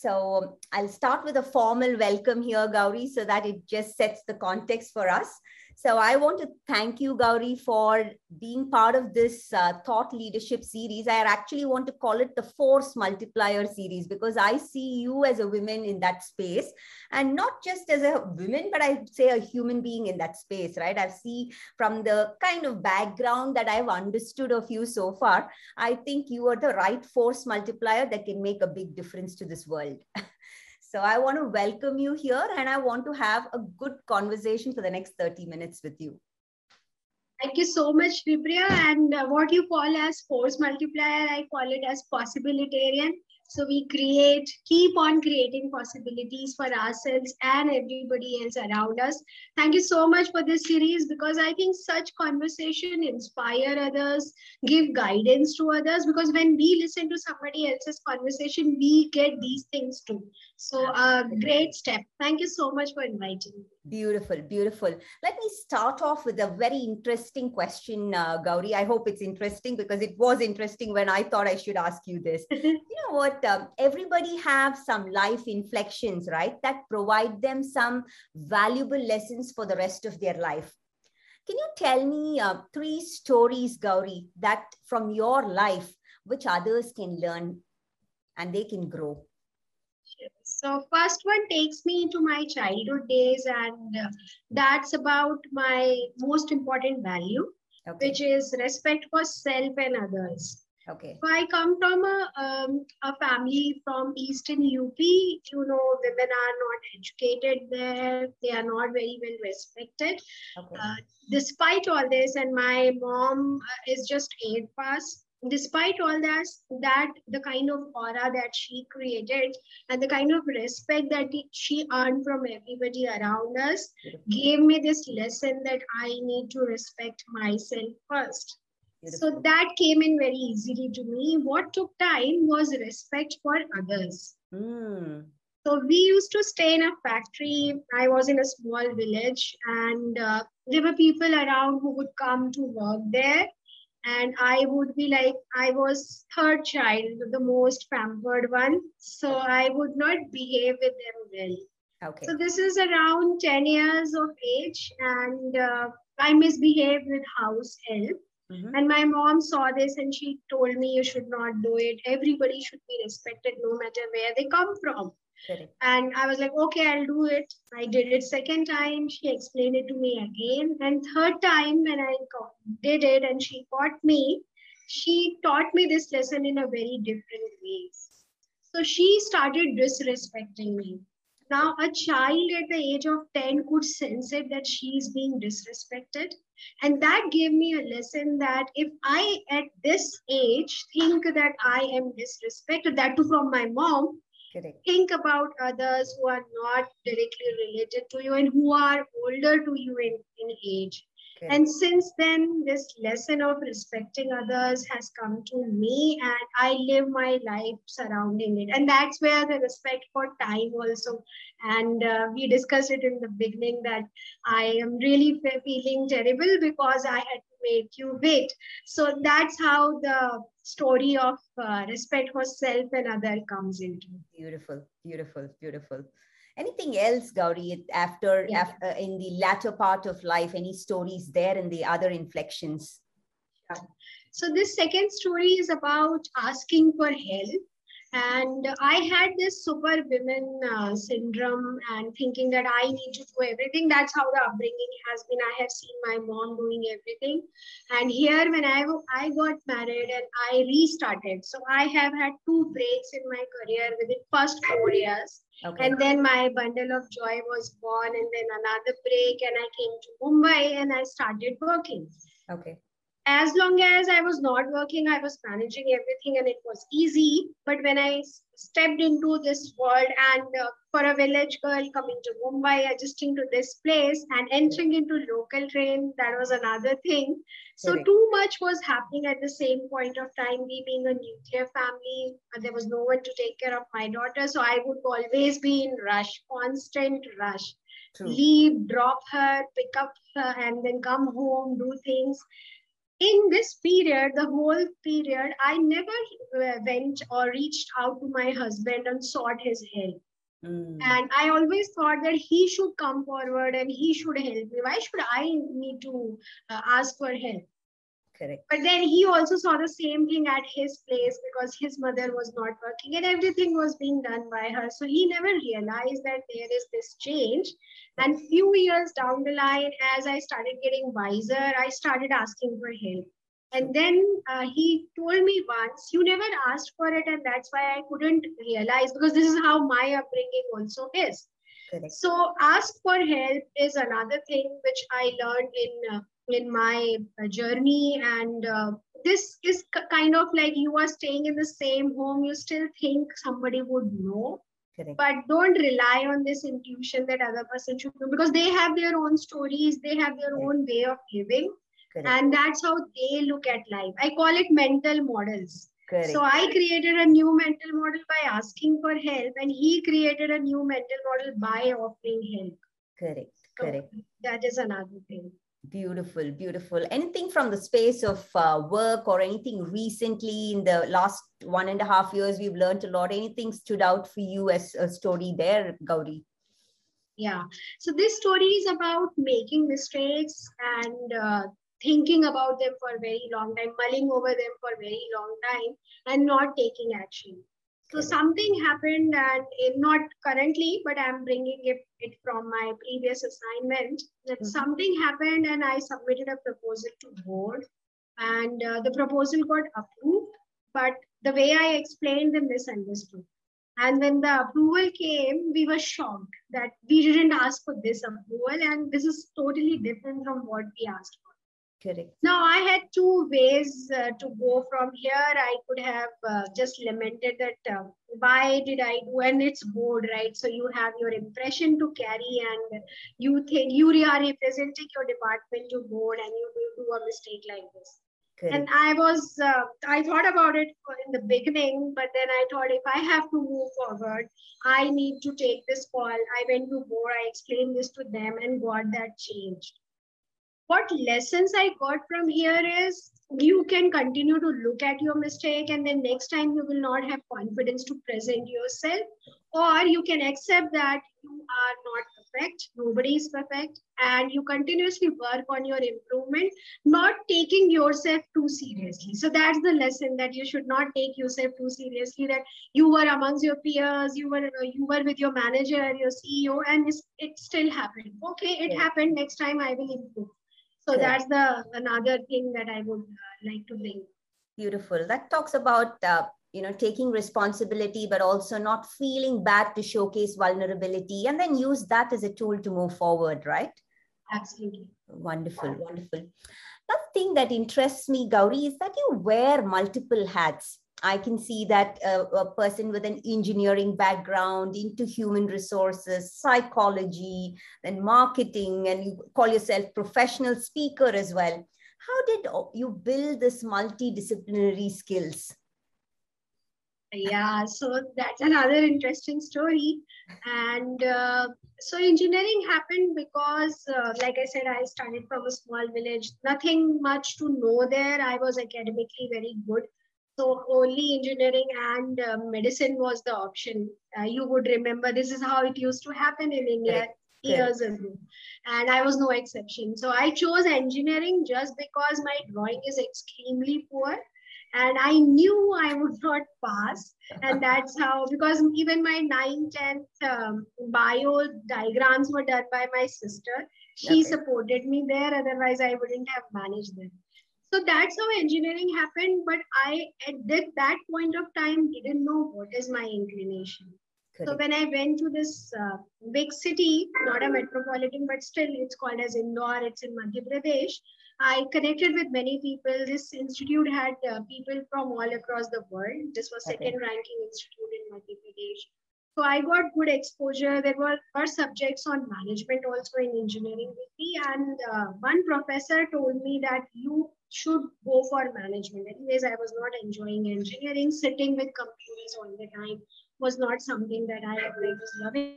So um, I'll start with a formal welcome here, Gauri, so that it just sets the context for us. So I want to thank you, Gauri, for being part of this uh, thought leadership series. I actually want to call it the force multiplier series because I see you as a woman in that space and not just as a woman, but I say a human being in that space, right? I see from the kind of background that I've understood of you so far, I think you are the right force multiplier that can make a big difference to this world. So I want to welcome you here and I want to have a good conversation for the next 30 minutes with you. Thank you so much, Vipriya. And uh, what you call as force multiplier, I call it as possibilitarian. So we create, keep on creating possibilities for ourselves and everybody else around us. Thank you so much for this series because I think such conversation inspire others, give guidance to others because when we listen to somebody else's conversation, we get these things too. So a uh, great step. Thank you so much for inviting me. Beautiful, beautiful. Let me start off with a very interesting question, uh, Gauri. I hope it's interesting because it was interesting when I thought I should ask you this. you know what? Um, everybody have some life inflections, right? That provide them some valuable lessons for the rest of their life. Can you tell me uh, three stories, Gauri, that from your life, which others can learn and they can grow? So first one takes me to my childhood days and uh, that's about my most important value, okay. which is respect for self and others. Okay. So I come from a, um, a family from Eastern UP. You know, women are not educated there. They are not very well respected. Okay. Uh, despite all this, and my mom uh, is just eight pass despite all that that the kind of aura that she created and the kind of respect that she earned from everybody around us gave me this lesson that i need to respect myself first. Beautiful. so that came in very easily to me. What took time was respect for others. Mm. so we used to stay in a factory. I was in a small village and uh, there were people around who would come to work there and I would be like, I was third child, the most pampered one. So I would not behave with them well. Okay. So this is around 10 years of age, and uh, I misbehaved with house help. Mm-hmm. And my mom saw this and she told me, You should not do it. Everybody should be respected no matter where they come from. Correct. And I was like, okay, I'll do it. I did it second time. She explained it to me again. And third time when I did it and she taught me, she taught me this lesson in a very different ways. So she started disrespecting me. Now, a child at the age of 10 could sense it that she is being disrespected. And that gave me a lesson that if I, at this age, think that I am disrespected, that too from my mom, Correct. Think about others who are not directly related to you and who are older to you in, in age. Correct. And since then, this lesson of respecting others has come to me, and I live my life surrounding it. And that's where the respect for time also. And uh, we discussed it in the beginning that I am really feeling terrible because I had to make you wait. So that's how the story of uh, respect for self and other comes into. Beautiful, beautiful, beautiful. Anything else, Gauri, after, yeah. after uh, in the latter part of life, any stories there in the other inflections? So this second story is about asking for help and i had this super women uh, syndrome and thinking that i need to do everything. That's how the upbringing has been. I have seen my mom doing everything. And here when i i got married and i restarted. So i have had two breaks in my career within first four years. Okay. And then my bundle of joy was born, and then another break, and I came to Mumbai and I started working. Okay as long as I was not working, I was managing everything and it was easy. But when I stepped into this world and uh, for a village girl coming to Mumbai, adjusting to this place and entering into local train, that was another thing. So okay. too much was happening at the same point of time. We being a nuclear family, there was no one to take care of my daughter. So I would always be in rush, constant rush. True. Leave, drop her, pick up her, and then come home, do things in this period, the whole period, I never uh, went or reached out to my husband and sought his help. Mm. And I always thought that he should come forward and he should help me. Why should I need to uh, ask for help? Correct. But then he also saw the same thing at his place because his mother was not working and everything was being done by her. So he never realized that there is this change. And few years down the line, as I started getting wiser, I started asking for help. And then uh, he told me once, you never asked for it, and that's why I couldn't realize because this is how my upbringing also is. Correct. So, ask for help is another thing which I learned in uh, in my uh, journey, and uh, this is kind of like you are staying in the same home. You still think somebody would know, Correct. but don't rely on this intuition that other person should know because they have their own stories, they have their Correct. own way of living Correct. And that's how they look at life. I call it mental models. Correct. So I created a new mental model by asking for help, and he created a new mental model by offering help. Correct. So Correct. That is another thing. Beautiful, beautiful. Anything from the space of uh, work or anything recently in the last one and a half years we've learned a lot. Anything stood out for you as a story there, Gauri? Yeah. So this story is about making mistakes and uh, thinking about them for a very long time, mulling over them for a very long time, and not taking action. So something happened, and not currently, but I'm bringing it, it from my previous assignment. That mm-hmm. something happened, and I submitted a proposal to board, and uh, the proposal got approved. But the way I explained, they misunderstood. And when the approval came, we were shocked that we didn't ask for this approval, and this is totally different from what we asked for. Correct. Now, I had two ways uh, to go from here. I could have uh, just lamented that uh, why did I do, and it's board, right? So you have your impression to carry, and you think you are representing your department to board, and you will do a mistake like this. Correct. And I was, uh, I thought about it in the beginning, but then I thought if I have to move forward, I need to take this call. I went to board, I explained this to them, and got that changed what lessons I got from here is you can continue to look at your mistake and then next time you will not have confidence to present yourself or you can accept that you are not perfect. Nobody is perfect and you continuously work on your improvement not taking yourself too seriously. So that's the lesson that you should not take yourself too seriously that you were amongst your peers you were you were with your manager your ceo and it still happened. Okay it happened. Next time i will improve so that's the another thing that I would uh, like to bring. Beautiful. That talks about uh, you know taking responsibility, but also not feeling bad to showcase vulnerability, and then use that as a tool to move forward, right? Absolutely. Wonderful, wonderful. Another thing that interests me, Gauri, is that you wear multiple hats. I can see that uh, a person with an engineering background into human resources, psychology, then marketing, and you call yourself professional speaker as well. How did you build this multidisciplinary skills? Yeah, so that's another interesting story. And uh, so engineering happened because, uh, like I said, I started from a small village, nothing much to know there. I was academically very good so only engineering and uh, medicine was the option. Uh, you would remember this is how it used to happen in India right. years right. ago. And I was no exception. So I chose engineering just because my drawing is extremely poor and I knew I would not pass. And that's how, because even my 9th, 10th um, bio diagrams were done by my sister. She okay. supported me there, otherwise, I wouldn't have managed them so that's how engineering happened but i at that, that point of time didn't know what is my inclination Correct. so when i went to this uh, big city not a metropolitan but still it's called as indore it's in madhya pradesh i connected with many people this institute had uh, people from all across the world this was second okay. ranking institute in madhya pradesh so I got good exposure. There were, were subjects on management also in engineering with me. And uh, one professor told me that you should go for management. Anyways, I was not enjoying engineering. Sitting with computers all the time was not something that I, was loving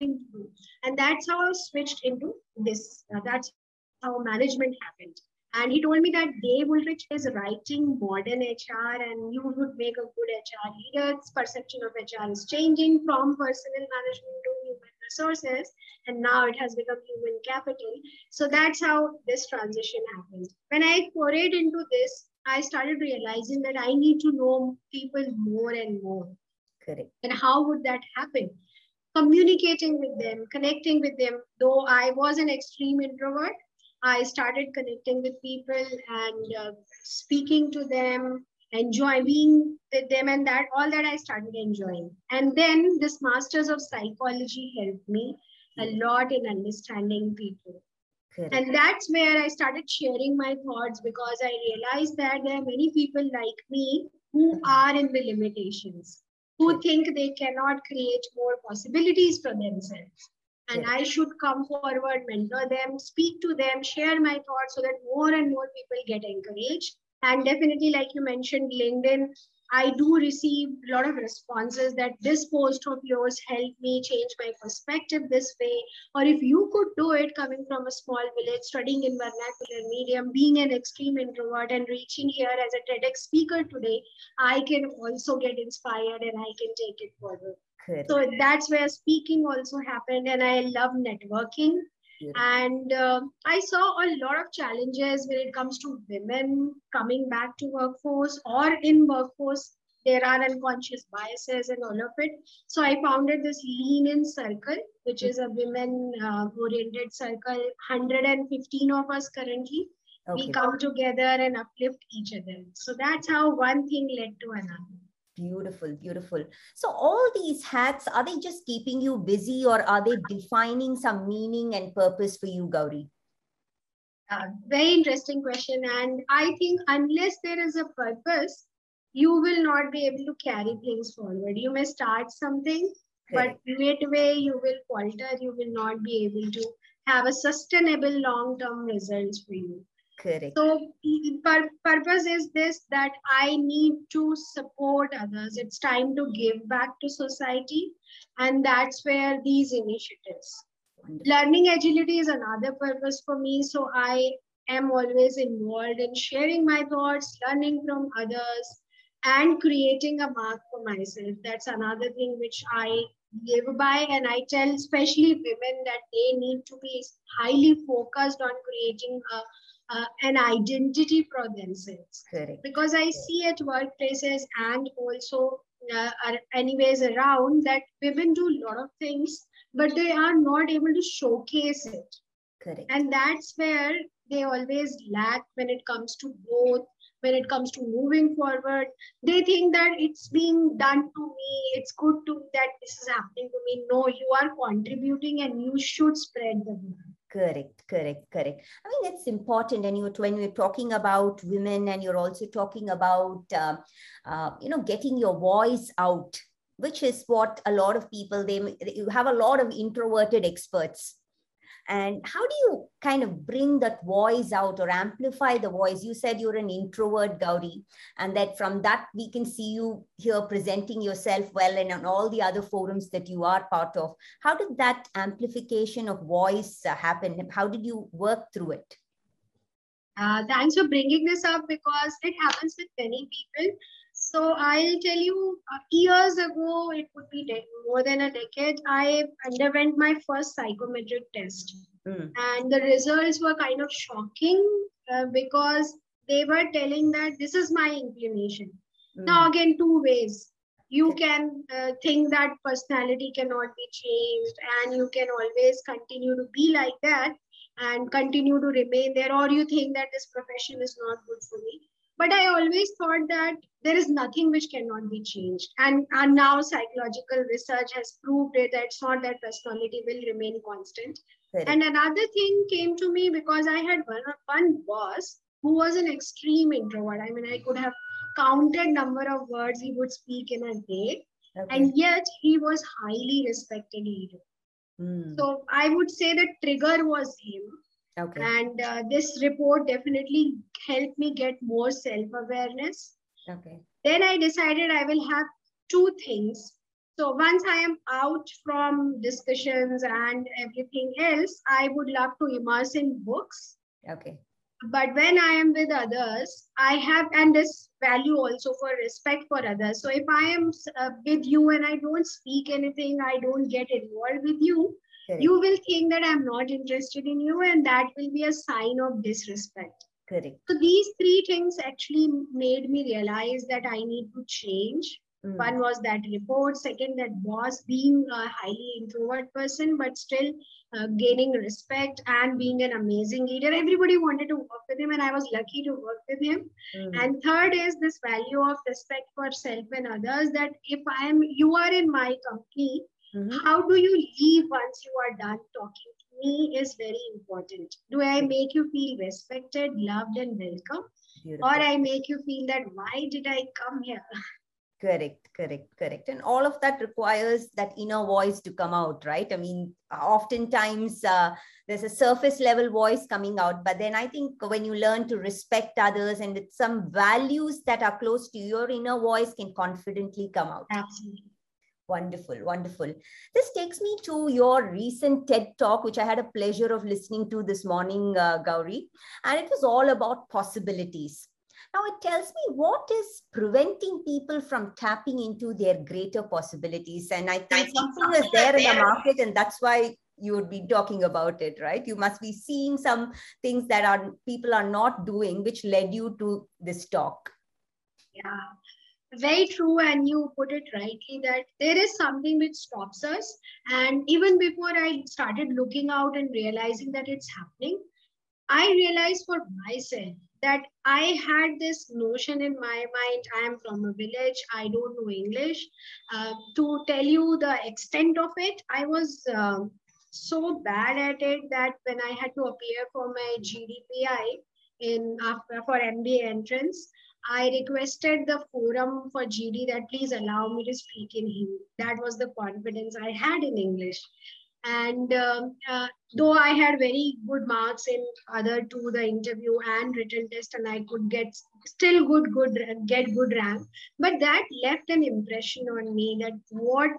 to do. And that's how I switched into this. Uh, that's how management happened. And he told me that Dave Ulrich is writing modern HR and you would make a good HR leader. Perception of HR is changing from personal management to human resources. And now it has become human capital. So that's how this transition happened. When I forayed into this, I started realizing that I need to know people more and more. Correct. And how would that happen? Communicating with them, connecting with them. Though I was an extreme introvert, I started connecting with people and uh, speaking to them, enjoy being with them, and that all that I started enjoying. And then this Masters of Psychology helped me a lot in understanding people. Correct. And that's where I started sharing my thoughts because I realized that there are many people like me who mm-hmm. are in the limitations, who think they cannot create more possibilities for themselves and I should come forward, mentor them, speak to them, share my thoughts so that more and more people get encouraged. And definitely, like you mentioned, LinkedIn, I do receive a lot of responses that this post of yours helped me change my perspective this way. Or if you could do it coming from a small village, studying in vernacular medium, being an extreme introvert and reaching here as a TEDx speaker today, I can also get inspired and I can take it forward. Good. So that's where speaking also happened, and I love networking. And uh, I saw a lot of challenges when it comes to women coming back to workforce or in workforce. There are unconscious biases and all of it. So I founded this Lean In Circle, which is a women-oriented uh, circle. 115 of us currently. Okay. We come together and uplift each other. So that's how one thing led to another. Beautiful, beautiful. So, all these hats, are they just keeping you busy or are they defining some meaning and purpose for you, Gauri? Uh, very interesting question. And I think unless there is a purpose, you will not be able to carry things forward. You may start something, but midway you will falter. You will not be able to have a sustainable long term results for you. Correct. So pur- purpose is this that I need to support others. It's time to give back to society. And that's where these initiatives. Wonderful. Learning agility is another purpose for me. So I am always involved in sharing my thoughts, learning from others, and creating a mark for myself. That's another thing which I live by. And I tell especially women that they need to be highly focused on creating a uh, an identity for themselves. Correct. Because I see at workplaces and also uh, anyways around that women do a lot of things, but they are not able to showcase it. Correct. And that's where they always lack when it comes to growth, when it comes to moving forward. They think that it's being done to me, it's good to me that this is happening to me. No, you are contributing and you should spread the word. Correct, correct, correct. I mean, it's important. And you, when we're talking about women, and you're also talking about, uh, uh, you know, getting your voice out, which is what a lot of people they you have a lot of introverted experts and how do you kind of bring that voice out or amplify the voice? You said you're an introvert gauri and that from that we can see you here presenting yourself well and on all the other forums that you are part of. How did that amplification of voice uh, happen? How did you work through it? Uh, thanks for bringing this up because it happens with many people so I'll tell you, uh, years ago, it would be more than a decade, I underwent my first psychometric test. Mm. And the results were kind of shocking uh, because they were telling that this is my inclination. Mm. Now, again, two ways. You can uh, think that personality cannot be changed and you can always continue to be like that and continue to remain there, or you think that this profession is not good for me but i always thought that there is nothing which cannot be changed. And, and now psychological research has proved it that it's not that personality will remain constant. And another thing came to me because i had one, one boss who was an extreme introvert. I mean i could have counted number of words he would speak in a day. Okay. and yet he was highly respected leader. Mm. so i would say the trigger was him Okay. And uh, this report definitely helped me get more self awareness. Okay. Then I decided I will have two things. So once I am out from discussions and everything else, I would love to immerse in books. Okay. but when i am with others i have and this value also for respect for others so if i am uh, with you and i don't speak anything i don't get involved with you Correct. you will think that i'm not interested in you and that will be a sign of disrespect Correct. so these three things actually made me realize that i need to change Mm. One was that report. Second, that was being a highly introvert person, but still uh, gaining respect and being an amazing leader. Everybody wanted to work with him, and I was lucky to work with him. Mm. And third is this value of respect for self and others. That if I am, you are in my company, mm-hmm. how do you leave once you are done talking to me is very important. Do I make you feel respected, loved, and welcome? Beautiful. Or I make you feel that why did I come here? Correct, correct, correct. And all of that requires that inner voice to come out, right? I mean, oftentimes uh, there's a surface level voice coming out, but then I think when you learn to respect others and with some values that are close to your inner voice can confidently come out. Absolutely. Wonderful, wonderful. This takes me to your recent TED talk, which I had a pleasure of listening to this morning, uh, Gauri. And it was all about possibilities. Now it tells me what is preventing people from tapping into their greater possibilities. And I think something is there in the market, and that's why you would be talking about it, right? You must be seeing some things that are people are not doing, which led you to this talk. Yeah, very true and you put it rightly that there is something which stops us and even before i started looking out and realizing that it's happening i realized for myself that I had this notion in my mind I am from a village, I don't know English. Uh, to tell you the extent of it, I was uh, so bad at it that when I had to appear for my GDPI in after for MBA entrance, I requested the forum for GD that please allow me to speak in Hindi. That was the confidence I had in English and um, uh, though i had very good marks in other two the interview and written test and i could get still good good get good rank but that left an impression on me that what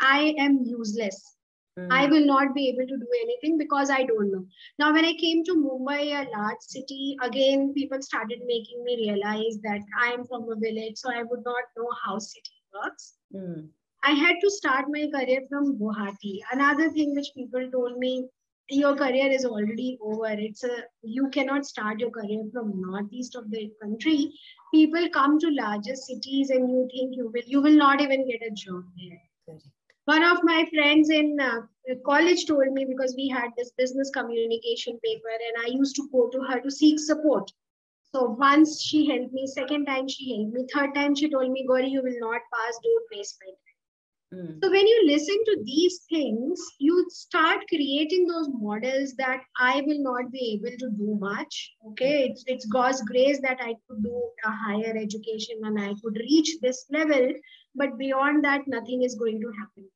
i am useless mm. i will not be able to do anything because i don't know now when i came to mumbai a large city again people started making me realize that i am from a village so i would not know how city works mm I had to start my career from Guwahati. Another thing which people told me, your career is already over. It's a you cannot start your career from northeast of the country. People come to larger cities and you think you will you will not even get a job there. One of my friends in uh, college told me because we had this business communication paper and I used to go to her to seek support. So once she helped me, second time she helped me, third time she told me, Gauri you will not pass, don't waste my time. Mm. So when you listen to these things, you start creating those models that I will not be able to do much. Okay, it's, it's God's grace that I could do a higher education and I could reach this level, but beyond that, nothing is going to happen.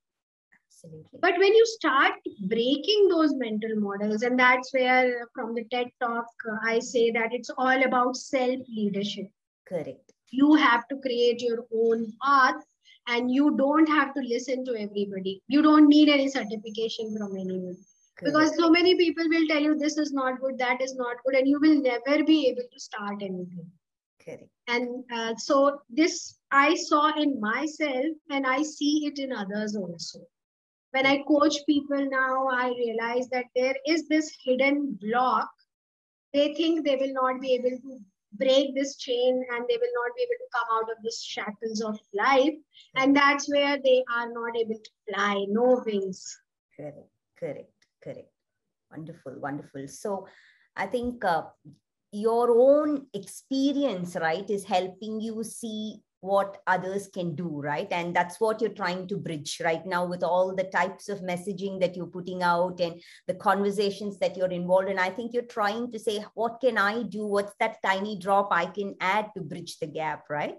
Absolutely. But when you start breaking those mental models, and that's where from the TED talk, uh, I say that it's all about self leadership. Correct. You have to create your own path and you don't have to listen to everybody you don't need any certification from anyone Correct. because so many people will tell you this is not good that is not good and you will never be able to start anything Correct. and uh, so this i saw in myself and i see it in others also when i coach people now i realize that there is this hidden block they think they will not be able to break this chain and they will not be able to come out of these shackles of life. And that's where they are not able to fly, no wings. Correct, correct, correct. Wonderful, wonderful. So I think uh, your own experience, right, is helping you see what others can do, right? And that's what you're trying to bridge right now with all the types of messaging that you're putting out and the conversations that you're involved in. I think you're trying to say, what can I do? What's that tiny drop I can add to bridge the gap, right?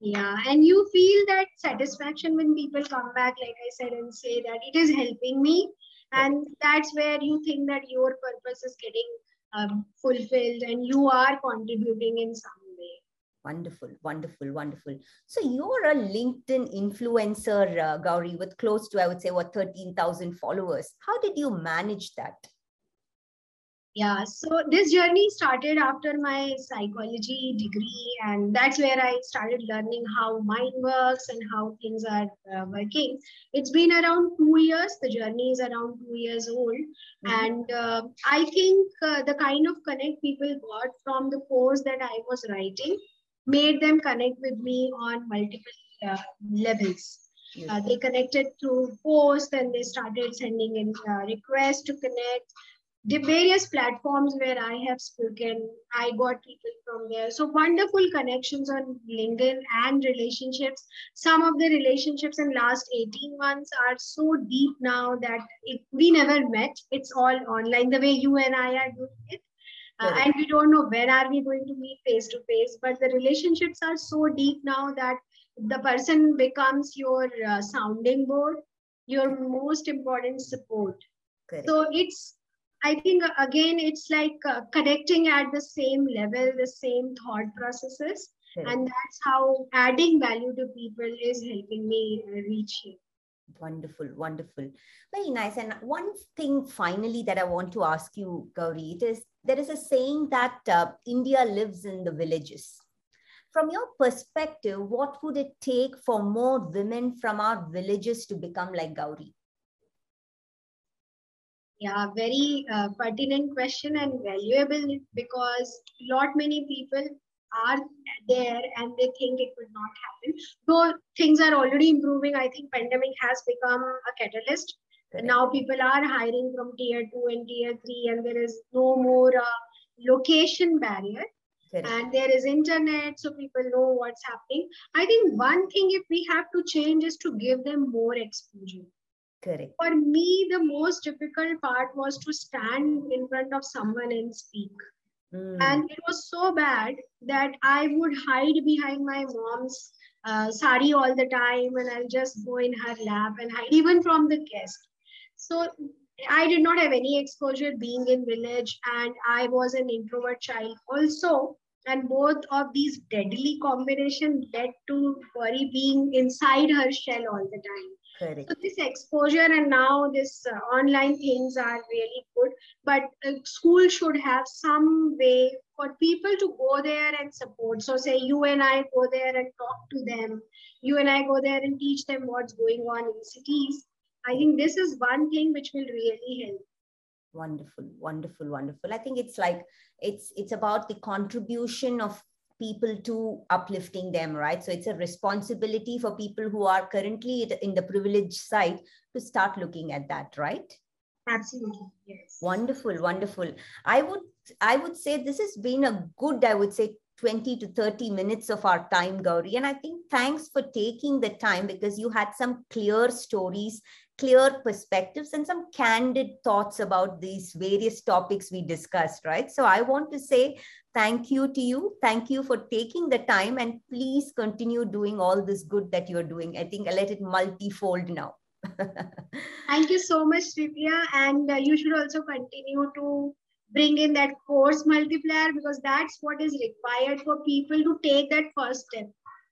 Yeah, and you feel that satisfaction when people come back, like I said, and say that it is helping me. And that's where you think that your purpose is getting um, fulfilled and you are contributing in some Wonderful, wonderful, wonderful. So you're a LinkedIn influencer, uh, Gauri, with close to, I would say, what, 13,000 followers. How did you manage that? yeah so this journey started after my psychology degree and that's where i started learning how mind works and how things are uh, working it's been around two years the journey is around two years old mm-hmm. and uh, i think uh, the kind of connect people got from the course that i was writing made them connect with me on multiple uh, levels yes. Uh, they connected through posts and they started sending in uh, requests to connect the various platforms where I have spoken, I got people from there. So wonderful connections on LinkedIn and relationships. Some of the relationships in last 18 months are so deep now that it, we never met. It's all online, the way you and I are doing it. Uh, and we don't know where are we going to meet face to face but the relationships are so deep now that the person becomes your uh, sounding board your most important support Correct. so it's I think uh, again, it's like uh, connecting at the same level, the same thought processes. And that's how adding value to people is helping me uh, reach here. Wonderful, wonderful. Very nice. And one thing finally that I want to ask you, Gauri, it is there is a saying that uh, India lives in the villages. From your perspective, what would it take for more women from our villages to become like Gauri? Yeah, very uh, pertinent question and valuable because lot many people are there and they think it would not happen. Though things are already improving, I think pandemic has become a catalyst. Correct. Now people are hiring from tier two and tier three, and there is no more uh, location barrier. Correct. And there is internet, so people know what's happening. I think one thing if we have to change is to give them more exposure Correct. For me, the most difficult part was to stand in front of someone and speak. Mm. And it was so bad that I would hide behind my mom's uh, sari all the time and I'll just go in her lap and hide, even from the guest. So I did not have any exposure being in village and I was an introvert child also. And both of these deadly combination led to worry being inside her shell all the time. Correct. So this exposure and now this uh, online things are really good, but uh, school should have some way for people to go there and support. So say you and I go there and talk to them. You and I go there and teach them what's going on in cities. I think this is one thing which will really help wonderful wonderful wonderful i think it's like it's it's about the contribution of people to uplifting them, right? So it's a responsibility for people who are currently in the privileged side to start looking at that, right? Absolutely, yes. Wonderful, wonderful. I would I would say this has been a good, I would say 20 to 30 minutes of our time, Gauri. And I think thanks for taking the time because you had some clear stories, clear perspectives, and some candid thoughts about these various topics we discussed, right? So I want to say thank you to you. Thank you for taking the time and please continue doing all this good that you're doing. I think I let it multifold now. thank you so much, Divya. And uh, you should also continue to bring in that force multiplier because that's what is required for people to take that first step.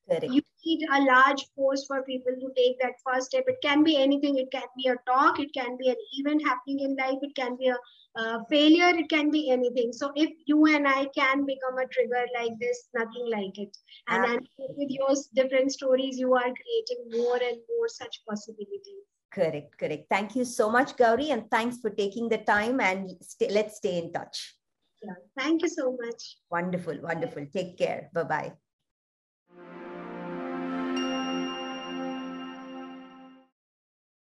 Correct. You need a large force for people to take that first step. It can be anything. It can be a talk. It can be an event happening in life. It can be a uh, failure. It can be anything. So if you and I can become a trigger like this, nothing like it. And with your different stories, you are creating more and more such possibilities. Correct, correct. Thank you so much, Gauri, and thanks for taking the time and let let's stay in touch. Yeah, thank you so much. Wonderful, wonderful. Take care. Bye-bye.